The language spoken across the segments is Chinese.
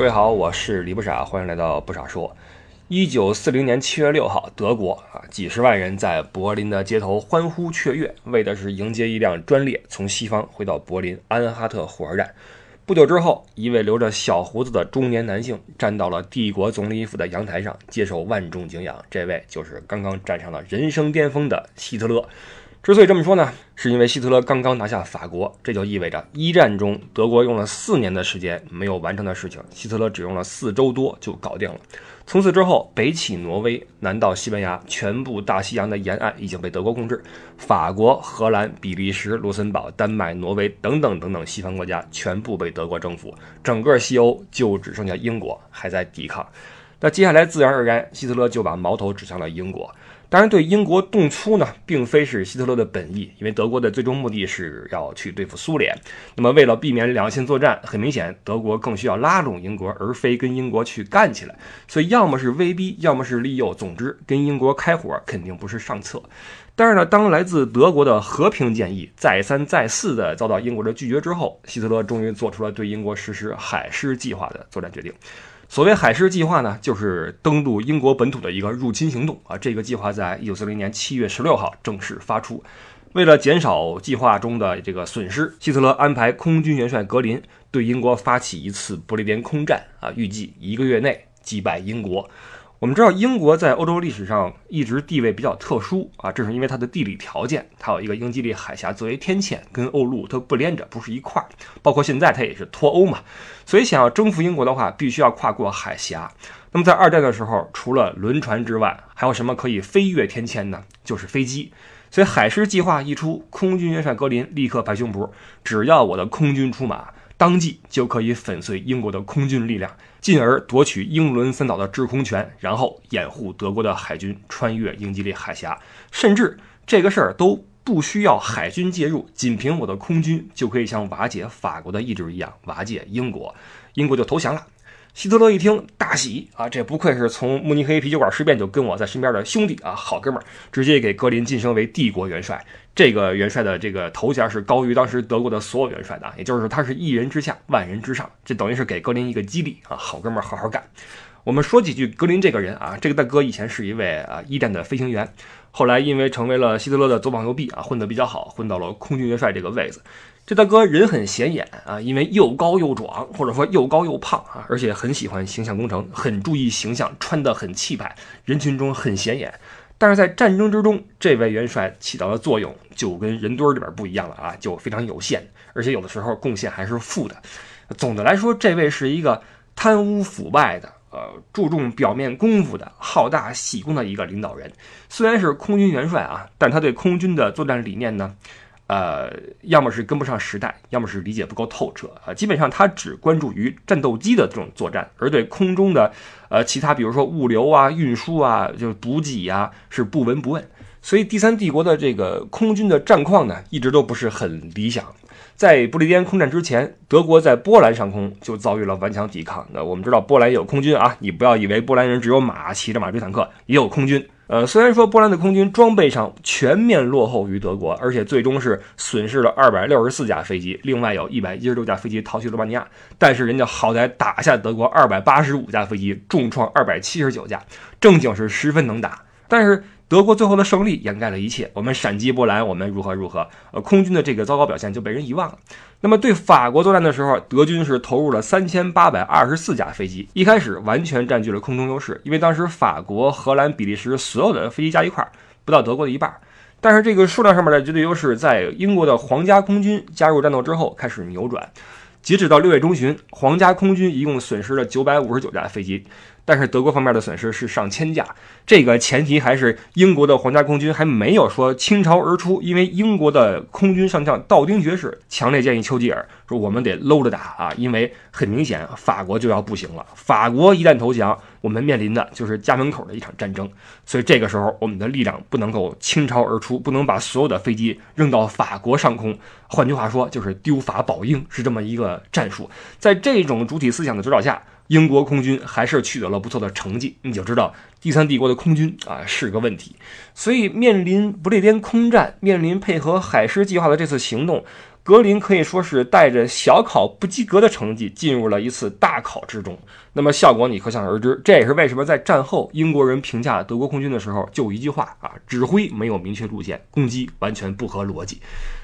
各位好，我是李不傻，欢迎来到不傻说。一九四零年七月六号，德国啊，几十万人在柏林的街头欢呼雀跃，为的是迎接一辆专列从西方回到柏林安哈特火车站。不久之后，一位留着小胡子的中年男性站到了帝国总理府的阳台上，接受万众敬仰。这位就是刚刚站上了人生巅峰的希特勒。之所以这么说呢，是因为希特勒刚刚拿下法国，这就意味着一战中德国用了四年的时间没有完成的事情，希特勒只用了四周多就搞定了。从此之后，北起挪威，南到西班牙，全部大西洋的沿岸已经被德国控制。法国、荷兰、比利时、卢森堡、丹麦、挪威等等等等西方国家全部被德国征服，整个西欧就只剩下英国还在抵抗。那接下来自然而然，希特勒就把矛头指向了英国。当然，对英国动粗呢，并非是希特勒的本意，因为德国的最终目的是要去对付苏联。那么，为了避免两线作战，很明显，德国更需要拉拢英国，而非跟英国去干起来。所以，要么是威逼，要么是利诱。总之，跟英国开火肯定不是上策。但是呢，当来自德国的和平建议再三再四的遭到英国的拒绝之后，希特勒终于做出了对英国实施海狮计划的作战决定。所谓海狮计划呢，就是登陆英国本土的一个入侵行动啊。这个计划在一九四零年七月十六号正式发出。为了减少计划中的这个损失，希特勒安排空军元帅格林对英国发起一次不列颠空战啊，预计一个月内击败英国。我们知道，英国在欧洲历史上一直地位比较特殊啊，这是因为它的地理条件，它有一个英吉利海峡作为天堑，跟欧陆它不连着，不是一块儿。包括现在它也是脱欧嘛，所以想要征服英国的话，必须要跨过海峡。那么在二战的时候，除了轮船之外，还有什么可以飞越天堑呢？就是飞机。所以海狮计划一出，空军元帅格林立刻拍胸脯，只要我的空军出马。当即就可以粉碎英国的空军力量，进而夺取英伦三岛的制空权，然后掩护德国的海军穿越英吉利海峡。甚至这个事儿都不需要海军介入，仅凭我的空军就可以像瓦解法国的意志一样瓦解英国，英国就投降了。希特勒一听大喜啊，这不愧是从慕尼黑啤酒馆事变就跟我在身边的兄弟啊，好哥们儿，直接给格林晋升为帝国元帅。这个元帅的这个头衔是高于当时德国的所有元帅的啊，也就是说他是一人之下，万人之上。这等于是给格林一个激励啊，好哥们儿，好好干。我们说几句格林这个人啊，这个大哥以前是一位啊一战的飞行员，后来因为成为了希特勒的左膀右臂啊，混得比较好，混到了空军元帅这个位子。这大哥人很显眼啊，因为又高又壮，或者说又高又胖啊，而且很喜欢形象工程，很注意形象，穿得很气派，人群中很显眼。但是在战争之中，这位元帅起到的作用就跟人堆里边不一样了啊，就非常有限，而且有的时候贡献还是负的。总的来说，这位是一个贪污腐败的，呃，注重表面功夫的，好大喜功的一个领导人。虽然是空军元帅啊，但他对空军的作战理念呢？呃，要么是跟不上时代，要么是理解不够透彻啊。基本上他只关注于战斗机的这种作战，而对空中的呃其他，比如说物流啊、运输啊、就是补给呀，是不闻不问。所以第三帝国的这个空军的战况呢，一直都不是很理想。在不列颠空战之前，德国在波兰上空就遭遇了顽强抵抗。那我们知道波兰也有空军啊，你不要以为波兰人只有马，骑着马追坦克，也有空军。呃，虽然说波兰的空军装备上全面落后于德国，而且最终是损失了二百六十四架飞机，另外有一百一十六架飞机逃去罗马尼亚，但是人家好歹打下德国二百八十五架飞机，重创二百七十九架，正经是十分能打。但是德国最后的胜利掩盖了一切，我们闪击波兰，我们如何如何，呃，空军的这个糟糕表现就被人遗忘了。那么对法国作战的时候，德军是投入了三千八百二十四架飞机，一开始完全占据了空中优势，因为当时法国、荷兰、比利时所有的飞机加一块儿不到德国的一半。但是这个数量上面的绝对优势，在英国的皇家空军加入战斗之后开始扭转。截止到六月中旬，皇家空军一共损失了九百五十九架飞机。但是德国方面的损失是上千架，这个前提还是英国的皇家空军还没有说倾巢而出，因为英国的空军上将道丁爵士强烈建议丘吉尔说：“我们得搂着打啊，因为很明显法国就要不行了。法国一旦投降，我们面临的就是家门口的一场战争。所以这个时候，我们的力量不能够倾巢而出，不能把所有的飞机扔到法国上空。换句话说，就是丢法保英，是这么一个战术。在这种主体思想的指导下。”英国空军还是取得了不错的成绩，你就知道第三帝国的空军啊是个问题。所以面临不列颠空战，面临配合海狮计划的这次行动，格林可以说是带着小考不及格的成绩进入了一次大考之中。那么效果你可想而知。这也是为什么在战后英国人评价德国空军的时候就一句话啊：指挥没有明确路线，攻击完全不合逻辑。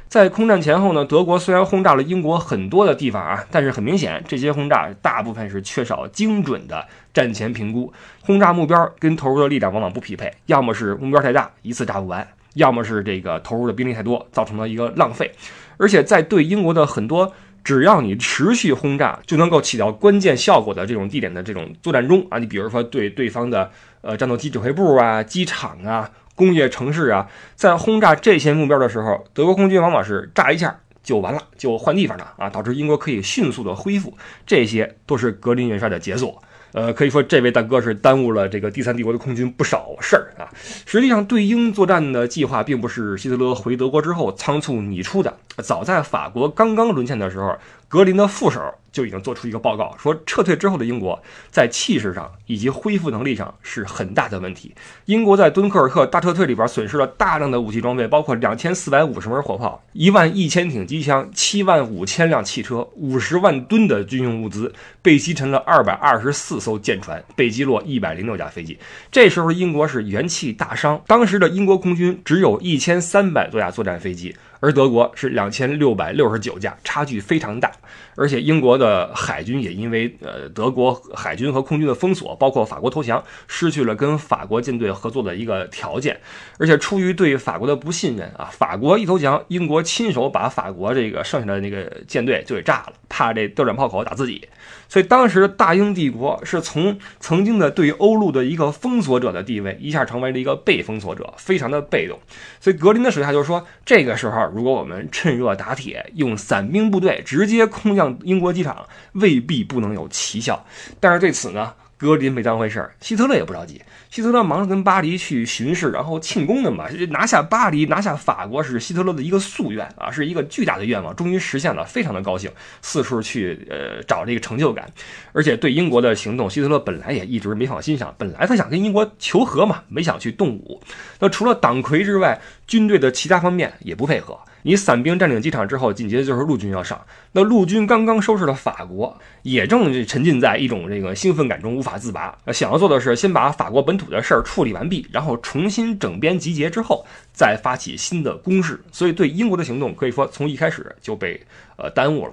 在空战前后呢，德国虽然轰炸了英国很多的地方啊，但是很明显，这些轰炸大部分是缺少精准的战前评估，轰炸目标跟投入的力量往往不匹配，要么是目标太大，一次炸不完；要么是这个投入的兵力太多，造成了一个浪费。而且在对英国的很多只要你持续轰炸就能够起到关键效果的这种地点的这种作战中啊，你比如说对对方的呃战斗机指挥部啊、机场啊。工业城市啊，在轰炸这些目标的时候，德国空军往往是炸一下就完了，就换地方了啊，导致英国可以迅速的恢复。这些都是格林元帅的杰作。呃，可以说这位大哥是耽误了这个第三帝国的空军不少事儿啊。实际上，对英作战的计划并不是希特勒回德国之后仓促拟出的，早在法国刚刚沦陷的时候，格林的副手。就已经做出一个报告，说撤退之后的英国在气势上以及恢复能力上是很大的问题。英国在敦刻尔克大撤退里边损失了大量的武器装备，包括两千四百五十门火炮、一万一千挺机枪、七万五千辆汽车、五十万吨的军用物资，被击沉了二百二十四艘舰船，被击落一百零六架飞机。这时候英国是元气大伤，当时的英国空军只有一千三百多架作战飞机。而德国是两千六百六十九架，差距非常大。而且英国的海军也因为呃德国海军和空军的封锁，包括法国投降，失去了跟法国舰队合作的一个条件。而且出于对法国的不信任啊，法国一投降，英国亲手把法国这个剩下的那个舰队就给炸了，怕这调转炮口打自己。所以当时大英帝国是从曾经的对欧陆的一个封锁者的地位，一下成为了一个被封锁者，非常的被动。所以格林的手下就是说，这个时候如果我们趁热打铁，用散兵部队直接空降英国机场，未必不能有奇效。但是对此呢？格林没当回事儿，希特勒也不着急。希特勒忙着跟巴黎去巡视，然后庆功的嘛。拿下巴黎，拿下法国是希特勒的一个夙愿啊，是一个巨大的愿望，终于实现了，非常的高兴，四处去呃找这个成就感。而且对英国的行动，希特勒本来也一直没放心上。本来他想跟英国求和嘛，没想去动武。那除了党魁之外，军队的其他方面也不配合。你散兵占领机场之后，紧接着就是陆军要上。那陆军刚刚收拾了法国，也正沉浸在一种这个兴奋感中无法自拔。想要做的是先把法国本土的事儿处理完毕，然后重新整编集结之后，再发起新的攻势。所以对英国的行动可以说从一开始就被呃耽误了。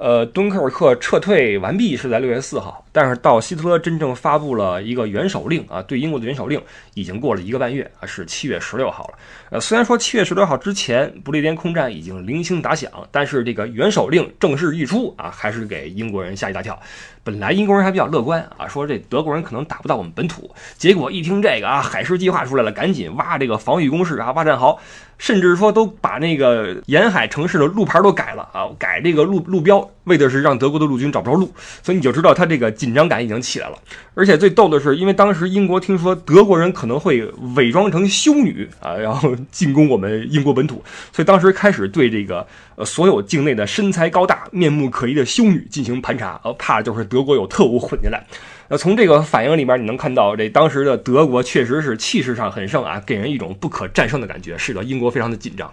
呃，敦刻尔克撤退完毕是在六月四号，但是到希特勒真正发布了一个元首令啊，对英国的元首令已经过了一个半月啊，是七月十六号了。呃，虽然说七月十六号之前不列颠空战已经零星打响，但是这个元首令正式一出啊，还是给英国人吓一大跳。本来英国人还比较乐观啊，说这德国人可能打不到我们本土，结果一听这个啊，海狮计划出来了，赶紧挖这个防御工事啊，挖战壕。甚至说都把那个沿海城市的路牌都改了啊，改这个路路标，为的是让德国的陆军找不着路。所以你就知道他这个紧张感已经起来了。而且最逗的是，因为当时英国听说德国人可能会伪装成修女啊，然后进攻我们英国本土，所以当时开始对这个呃所有境内的身材高大、面目可疑的修女进行盘查，呃，怕就是德国有特务混进来。那从这个反应里面，你能看到这当时的德国确实是气势上很盛啊，给人一种不可战胜的感觉，使得英国非常的紧张。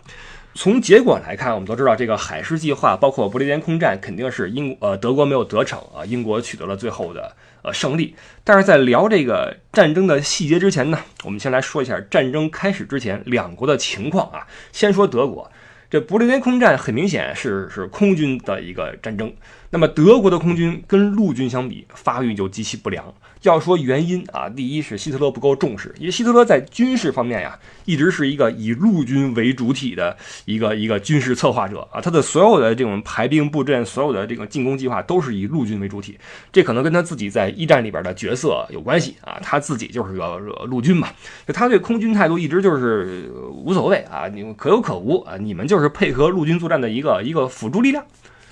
从结果来看，我们都知道这个海狮计划，包括不列颠空战，肯定是英呃德国没有得逞啊，英国取得了最后的呃胜利。但是在聊这个战争的细节之前呢，我们先来说一下战争开始之前两国的情况啊。先说德国。这不列颠空战很明显是是空军的一个战争，那么德国的空军跟陆军相比，发育就极其不良。要说原因啊，第一是希特勒不够重视，因为希特勒在军事方面呀，一直是一个以陆军为主体的一个一个军事策划者啊，他的所有的这种排兵布阵，所有的这个进攻计划都是以陆军为主体，这可能跟他自己在一战里边的角色有关系啊，他自己就是个陆军嘛，他对空军态度一直就是无所谓啊，你们可有可无啊，你们就是配合陆军作战的一个一个辅助力量。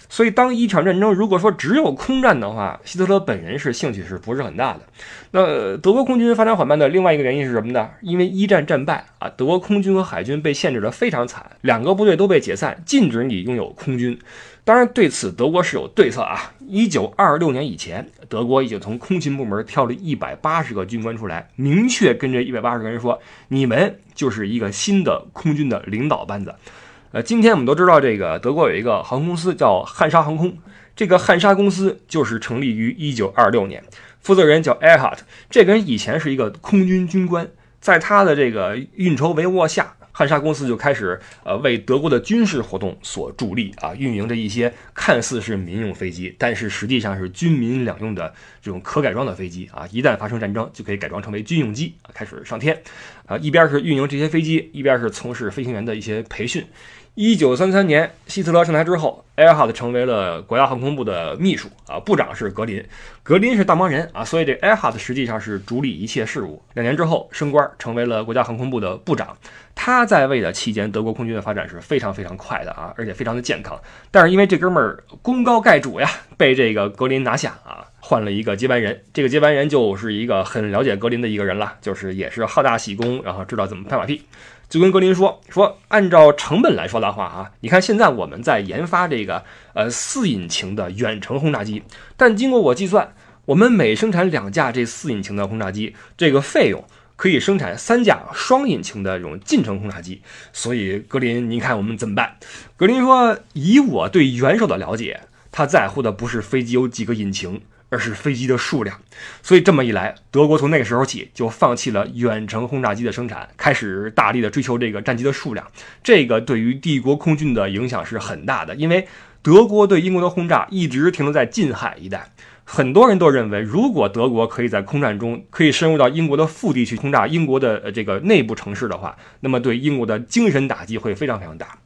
所以，当一场战争如果说只有空战的话，希特勒本人是兴趣是不是很大的？那德国空军发展缓慢的另外一个原因是什么呢？因为一战战败啊，德国空军和海军被限制的非常惨，两个部队都被解散，禁止你拥有空军。当然，对此德国是有对策啊。一九二六年以前，德国已经从空勤部门挑了一百八十个军官出来，明确跟这一百八十个人说：“你们就是一个新的空军的领导班子。”呃，今天我们都知道，这个德国有一个航空公司叫汉莎航空，这个汉莎公司就是成立于一九二六年，负责人叫 Earhart，这个人以前是一个空军军官，在他的这个运筹帷幄下。汉莎公司就开始呃为德国的军事活动所助力啊，运营着一些看似是民用飞机，但是实际上是军民两用的这种可改装的飞机啊，一旦发生战争就可以改装成为军用机啊，开始上天啊，一边是运营这些飞机，一边是从事飞行员的一些培训。一九三三年，希特勒上台之后，埃尔哈特成为了国家航空部的秘书啊，部长是格林，格林是大忙人啊，所以这埃尔哈特实际上是主理一切事务。两年之后升官，成为了国家航空部的部长。他在位的期间，德国空军的发展是非常非常快的啊，而且非常的健康。但是因为这哥们儿功高盖主呀，被这个格林拿下啊，换了一个接班人。这个接班人就是一个很了解格林的一个人了，就是也是好大喜功，然后知道怎么拍马屁。就跟格林说说，按照成本来说的话啊，你看现在我们在研发这个呃四引擎的远程轰炸机，但经过我计算，我们每生产两架这四引擎的轰炸机，这个费用可以生产三架双引擎的这种近程轰炸机。所以格林，您看我们怎么办？格林说，以我对元首的了解，他在乎的不是飞机有几个引擎。而是飞机的数量，所以这么一来，德国从那个时候起就放弃了远程轰炸机的生产，开始大力的追求这个战机的数量。这个对于帝国空军的影响是很大的，因为德国对英国的轰炸一直停留在近海一带。很多人都认为，如果德国可以在空战中可以深入到英国的腹地去轰炸英国的这个内部城市的话，那么对英国的精神打击会非常非常大。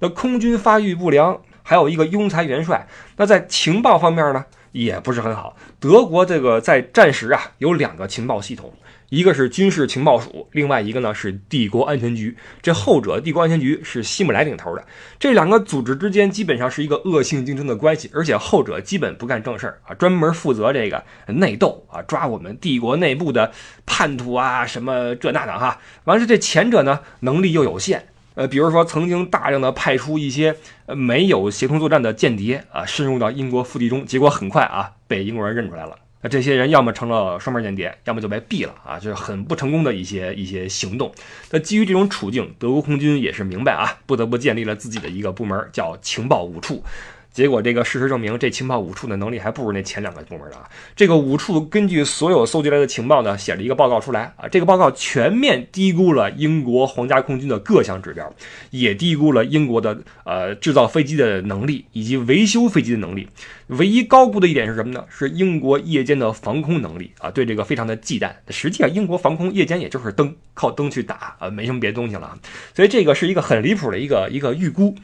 那空军发育不良，还有一个庸才元帅，那在情报方面呢？也不是很好。德国这个在战时啊，有两个情报系统，一个是军事情报署，另外一个呢是帝国安全局。这后者帝国安全局是希姆莱领头的。这两个组织之间基本上是一个恶性竞争的关系，而且后者基本不干正事儿啊，专门负责这个内斗啊，抓我们帝国内部的叛徒啊，什么这那的哈。完了，这前者呢能力又有限。呃，比如说曾经大量的派出一些呃没有协同作战的间谍啊，深入到英国腹地中，结果很快啊被英国人认出来了。那这些人要么成了双面间谍，要么就被毙了啊，就是很不成功的一些一些行动。那基于这种处境，德国空军也是明白啊，不得不建立了自己的一个部门，叫情报五处。结果，这个事实证明，这情报五处的能力还不如那前两个部门的啊。这个五处根据所有搜集来的情报呢，写了一个报告出来啊。这个报告全面低估了英国皇家空军的各项指标，也低估了英国的呃制造飞机的能力以及维修飞机的能力。唯一高估的一点是什么呢？是英国夜间的防空能力啊，对这个非常的忌惮。实际上，英国防空夜间也就是灯，靠灯去打啊，没什么别的东西了。所以这个是一个很离谱的一个一个预估。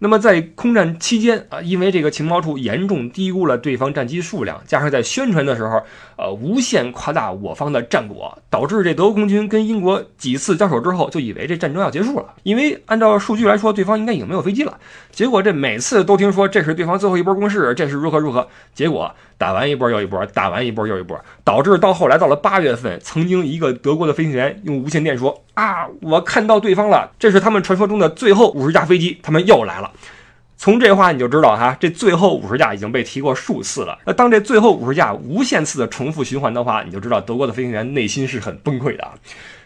那么在空战期间啊，因为这个情报处严重低估了对方战机数量，加上在宣传的时候，呃，无限夸大我方的战果，导致这德国空军跟英国几次交手之后，就以为这战争要结束了。因为按照数据来说，对方应该已经没有飞机了。结果这每次都听说这是对方最后一波攻势，这是如何如何。结果打完一波又一波，打完一波又一波，导致到后来到了八月份，曾经一个德国的飞行员用无线电说：“啊，我看到对方了，这是他们传说中的最后五十架飞机，他们又来了。”从这话你就知道哈，这最后五十架已经被提过数次了。那当这最后五十架无限次的重复循环的话，你就知道德国的飞行员内心是很崩溃的啊。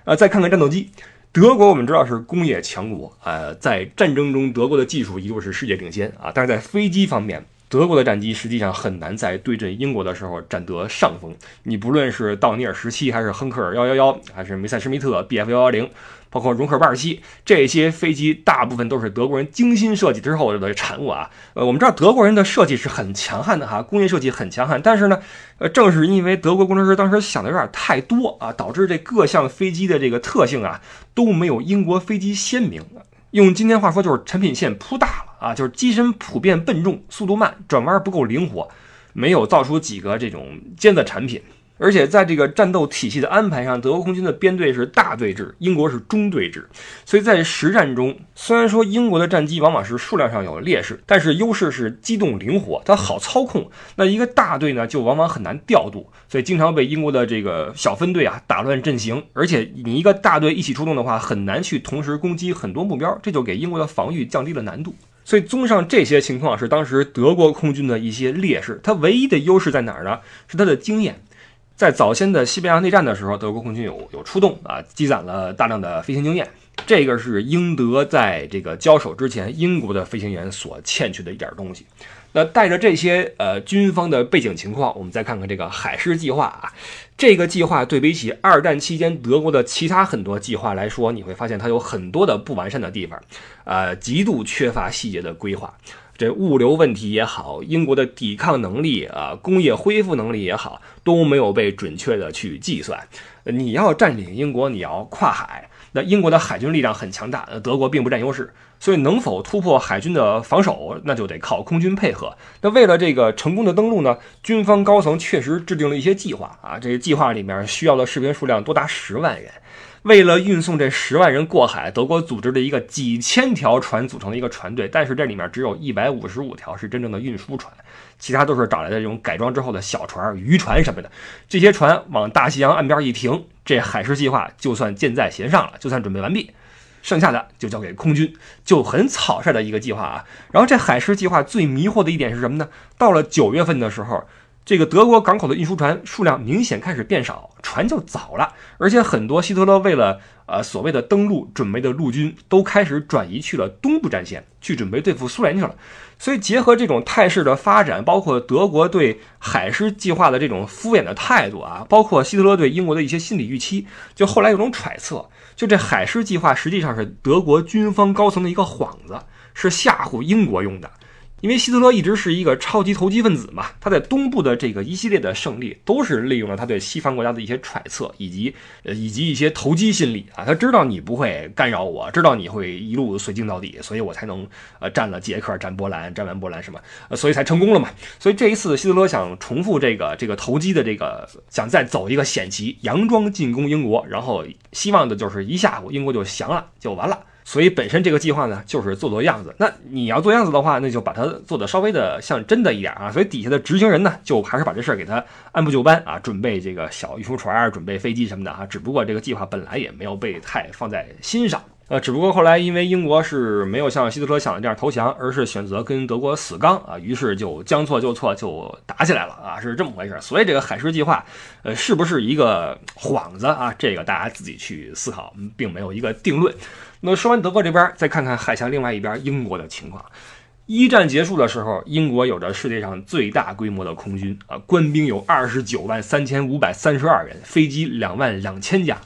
呃，再看看战斗机。德国我们知道是工业强国，呃，在战争中德国的技术一度是世界领先啊，但是在飞机方面，德国的战机实际上很难在对阵英国的时候占得上风。你不论是道尼尔十七，还是亨克尔幺幺幺，还是梅塞施密特 BF 幺幺零。包括容克八十七这些飞机，大部分都是德国人精心设计之后的产物啊。呃，我们知道德国人的设计是很强悍的哈，工业设计很强悍。但是呢，呃，正是因为德国工程师当时想的有点太多啊，导致这各项飞机的这个特性啊都没有英国飞机鲜明。用今天话说就是产品线铺大了啊，就是机身普遍笨重，速度慢，转弯不够灵活，没有造出几个这种尖子产品。而且在这个战斗体系的安排上，德国空军的编队是大队制，英国是中队制。所以在实战中，虽然说英国的战机往往是数量上有劣势，但是优势是机动灵活，它好操控。那一个大队呢，就往往很难调度，所以经常被英国的这个小分队啊打乱阵型。而且你一个大队一起出动的话，很难去同时攻击很多目标，这就给英国的防御降低了难度。所以综上这些情况，是当时德国空军的一些劣势。它唯一的优势在哪儿呢？是它的经验。在早先的西班牙内战的时候，德国空军有有出动啊，积攒了大量的飞行经验。这个是英德在这个交手之前，英国的飞行员所欠缺的一点东西。那带着这些呃军方的背景情况，我们再看看这个海狮计划啊。这个计划对比起二战期间德国的其他很多计划来说，你会发现它有很多的不完善的地方，呃，极度缺乏细节的规划。这物流问题也好，英国的抵抗能力啊，工业恢复能力也好，都没有被准确的去计算。你要占领英国，你要跨海。那英国的海军力量很强大，德国并不占优势，所以能否突破海军的防守，那就得靠空军配合。那为了这个成功的登陆呢，军方高层确实制定了一些计划啊，这个计划里面需要的士兵数量多达十万人。为了运送这十万人过海，德国组织了一个几千条船组成的一个船队，但是这里面只有一百五十五条是真正的运输船，其他都是找来的这种改装之后的小船、渔船什么的。这些船往大西洋岸边一停，这海狮计划就算箭在弦上了，就算准备完毕，剩下的就交给空军，就很草率的一个计划啊。然后这海狮计划最迷惑的一点是什么呢？到了九月份的时候。这个德国港口的运输船数量明显开始变少，船就早了，而且很多希特勒为了呃所谓的登陆准备的陆军都开始转移去了东部战线，去准备对付苏联去了。所以结合这种态势的发展，包括德国对海狮计划的这种敷衍的态度啊，包括希特勒对英国的一些心理预期，就后来有种揣测，就这海狮计划实际上是德国军方高层的一个幌子，是吓唬英国用的。因为希特勒一直是一个超级投机分子嘛，他在东部的这个一系列的胜利，都是利用了他对西方国家的一些揣测，以及呃以及一些投机心理啊。他知道你不会干扰我，知道你会一路绥靖到底，所以我才能呃占了捷克，占波兰，占完波兰什么，所以才成功了嘛。所以这一次希特勒想重复这个这个投机的这个，想再走一个险棋，佯装进攻英国，然后希望的就是一下午英国就降了，就完了。所以本身这个计划呢，就是做做样子。那你要做样子的话，那就把它做的稍微的像真的一点啊。所以底下的执行人呢，就还是把这事儿给他按部就班啊，准备这个小运输船准备飞机什么的啊。只不过这个计划本来也没有被太放在心上。呃，只不过后来因为英国是没有像希特勒想的这样投降，而是选择跟德国死刚啊，于是就将错就错，就打起来了啊，是这么回事。所以这个海狮计划，呃，是不是一个幌子啊？这个大家自己去思考，并没有一个定论。那说完德国这边，再看看海峡另外一边英国的情况。一战结束的时候，英国有着世界上最大规模的空军啊，官兵有二十九万三千五百三十二人，飞机两万两千架。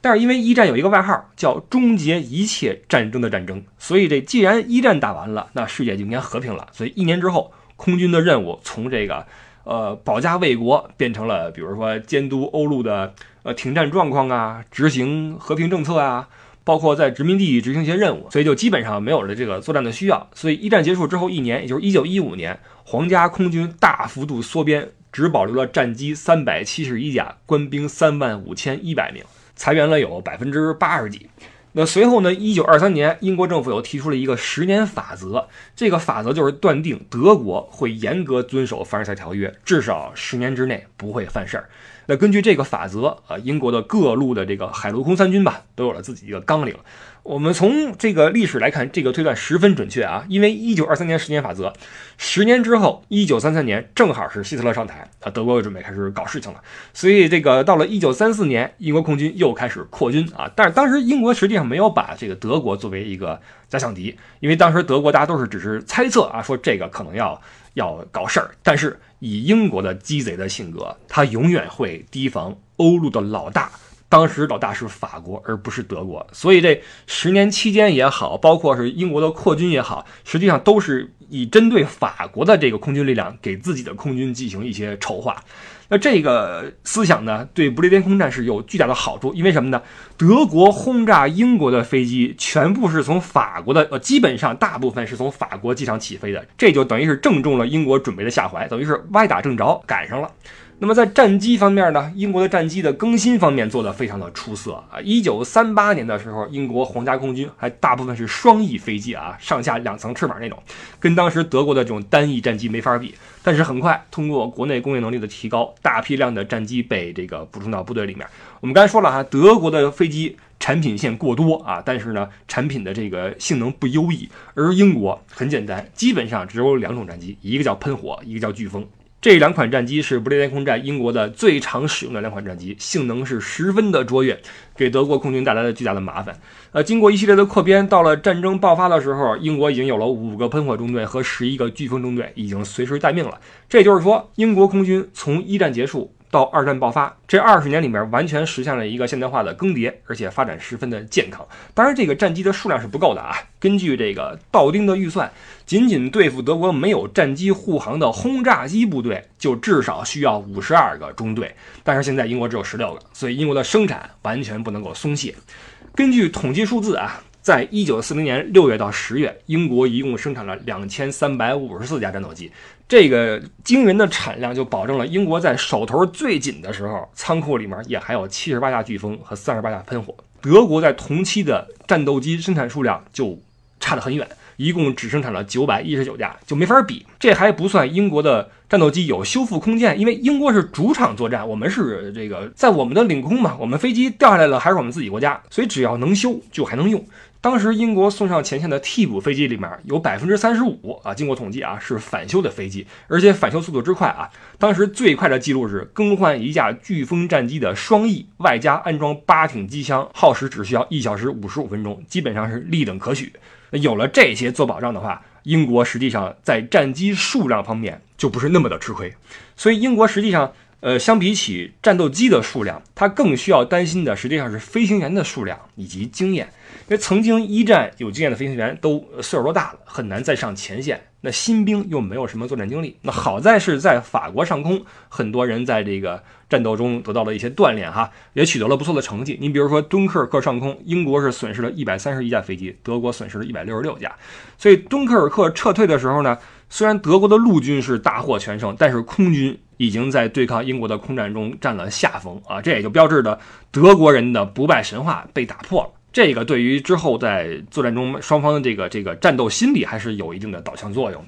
但是因为一战有一个外号叫“终结一切战争的战争”，所以这既然一战打完了，那世界就应该和平了。所以一年之后，空军的任务从这个呃保家卫国变成了，比如说监督欧陆的呃停战状况啊，执行和平政策啊，包括在殖民地执行一些任务，所以就基本上没有了这个作战的需要。所以一战结束之后一年，也就是一九一五年，皇家空军大幅度缩编，只保留了战机三百七十一架，官兵三万五千一百名。裁员了有百分之八十几。那随后呢？一九二三年，英国政府又提出了一个十年法则。这个法则就是断定德国会严格遵守凡尔赛条约，至少十年之内不会犯事儿。那根据这个法则啊，英国的各路的这个海陆空三军吧，都有了自己一个纲领。我们从这个历史来看，这个推断十分准确啊！因为一九二三年十年法则，十年之后，一九三三年正好是希特勒上台，啊，德国又准备开始搞事情了。所以这个到了一九三四年，英国空军又开始扩军啊。但是当时英国实际上没有把这个德国作为一个假想敌，因为当时德国大家都是只是猜测啊，说这个可能要要搞事儿。但是以英国的鸡贼的性格，他永远会提防欧陆的老大。当时老大是法国，而不是德国，所以这十年期间也好，包括是英国的扩军也好，实际上都是以针对法国的这个空军力量，给自己的空军进行一些筹划。那这个思想呢，对不列颠空战是有巨大的好处，因为什么呢？德国轰炸英国的飞机全部是从法国的，呃，基本上大部分是从法国机场起飞的，这就等于是正中了英国准备的下怀，等于是歪打正着，赶上了。那么在战机方面呢，英国的战机的更新方面做得非常的出色啊！一九三八年的时候，英国皇家空军还大部分是双翼飞机啊，上下两层翅膀那种，跟当时德国的这种单翼战机没法比。但是很快通过国内工业能力的提高，大批量的战机被这个补充到部队里面。我们刚才说了哈，德国的飞机产品线过多啊，但是呢，产品的这个性能不优异。而英国很简单，基本上只有两种战机，一个叫喷火，一个叫飓风。这两款战机是不列颠空战英国的最常使用的两款战机，性能是十分的卓越，给德国空军带来了巨大的麻烦。呃，经过一系列的扩编，到了战争爆发的时候，英国已经有了五个喷火中队和十一个飓风中队，已经随时待命了。这就是说，英国空军从一战结束。到二战爆发，这二十年里面完全实现了一个现代化的更迭，而且发展十分的健康。当然，这个战机的数量是不够的啊。根据这个道丁的预算，仅仅对付德国没有战机护航的轰炸机部队，就至少需要五十二个中队。但是现在英国只有十六个，所以英国的生产完全不能够松懈。根据统计数字啊。在一九四零年六月到十月，英国一共生产了两千三百五十四架战斗机，这个惊人的产量就保证了英国在手头最紧的时候，仓库里面也还有七十八架飓风和三十八架喷火。德国在同期的战斗机生产数量就差得很远。一共只生产了九百一十九架，就没法比。这还不算英国的战斗机有修复空间，因为英国是主场作战，我们是这个在我们的领空嘛，我们飞机掉下来了还是我们自己国家，所以只要能修就还能用。当时英国送上前线的替补飞机里面有百分之三十五啊，经过统计啊是返修的飞机，而且返修速度之快啊，当时最快的记录是更换一架飓风战机的双翼，外加安装八挺机枪，耗时只需要一小时五十五分钟，基本上是立等可取。有了这些做保障的话，英国实际上在战机数量方面就不是那么的吃亏。所以英国实际上，呃，相比起战斗机的数量，它更需要担心的实际上是飞行员的数量以及经验。因为曾经一战有经验的飞行员都岁数都大了，很难再上前线。那新兵又没有什么作战经历。那好在是在法国上空，很多人在这个战斗中得到了一些锻炼，哈，也取得了不错的成绩。你比如说敦刻尔克上空，英国是损失了一百三十一架飞机，德国损失了一百六十六架。所以敦刻尔克撤退的时候呢，虽然德国的陆军是大获全胜，但是空军已经在对抗英国的空战中占了下风啊，这也就标志着德国人的不败神话被打破了。这个对于之后在作战中双方的这个这个战斗心理还是有一定的导向作用。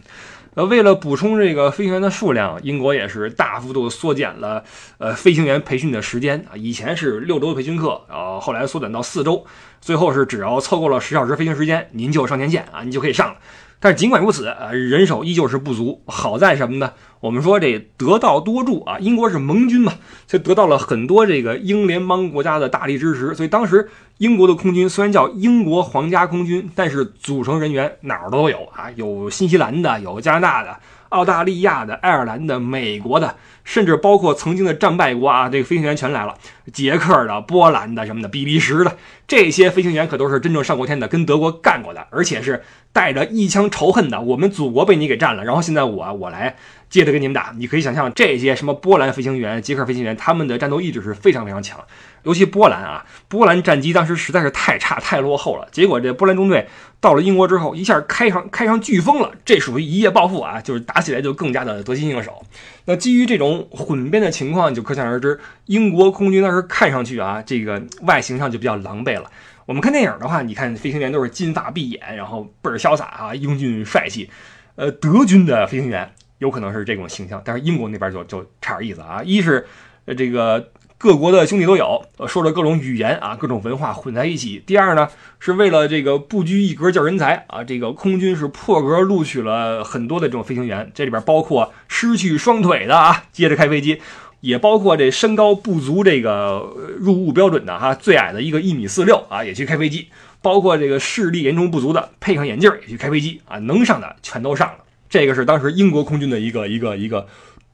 呃，为了补充这个飞行员的数量，英国也是大幅度缩减了呃飞行员培训的时间啊。以前是六周的培训课，然后后来缩短到四周，最后是只要凑够了十小时飞行时间，您就上前线啊，您就可以上了。但是尽管如此，呃，人手依旧是不足。好在什么呢？我们说这得道多助啊，英国是盟军嘛，所以得到了很多这个英联邦国家的大力支持。所以当时英国的空军虽然叫英国皇家空军，但是组成人员哪儿都有啊，有新西兰的，有加拿大的。澳大利亚的、爱尔兰的、美国的，甚至包括曾经的战败国啊，这个飞行员全来了。捷克的、波兰的什么的、比利时的，这些飞行员可都是真正上过天的，跟德国干过的，而且是带着一腔仇恨的。我们祖国被你给占了，然后现在我我来接着跟你们打。你可以想象，这些什么波兰飞行员、捷克飞行员，他们的战斗意志是非常非常强。尤其波兰啊，波兰战机当时实在是太差太落后了。结果这波兰中队到了英国之后，一下开上开上飓风了，这属于一夜暴富啊！就是打起来就更加的得心应手。那基于这种混编的情况，就可想而知，英国空军当时看上去啊，这个外形上就比较狼狈了。我们看电影的话，你看飞行员都是金发碧眼，然后倍儿潇洒啊，英俊帅气。呃，德军的飞行员有可能是这种形象，但是英国那边就就差点意思啊。一是呃这个。各国的兄弟都有，说着各种语言啊，各种文化混在一起。第二呢，是为了这个不拘一格叫人才啊，这个空军是破格录取了很多的这种飞行员，这里边包括失去双腿的啊，接着开飞机，也包括这身高不足这个入伍标准的哈，最矮的一个一米四六啊，也去开飞机，包括这个视力严重不足的，配上眼镜也去开飞机啊，能上的全都上了。这个是当时英国空军的一个一个一个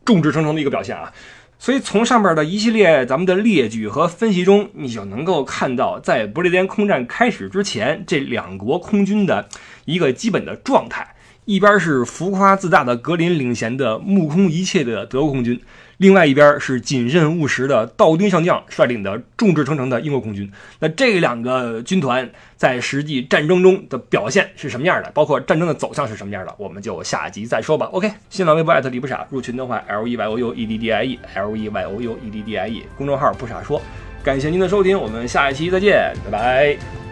众志成城的一个表现啊。所以从上面的一系列咱们的列举和分析中，你就能够看到，在不列颠空战开始之前，这两国空军的一个基本的状态。一边是浮夸自大的格林领衔的目空一切的德国空军。另外一边是谨慎务实的道丁上将率领的众志成城的英国空军。那这两个军团在实际战争中的表现是什么样的？包括战争的走向是什么样的？我们就下集再说吧。OK，新浪微博艾特李不傻，入群的话 L E Y O U E D D I E L E Y O U E D D I E，公众号不傻说。感谢您的收听，我们下一期再见，拜拜。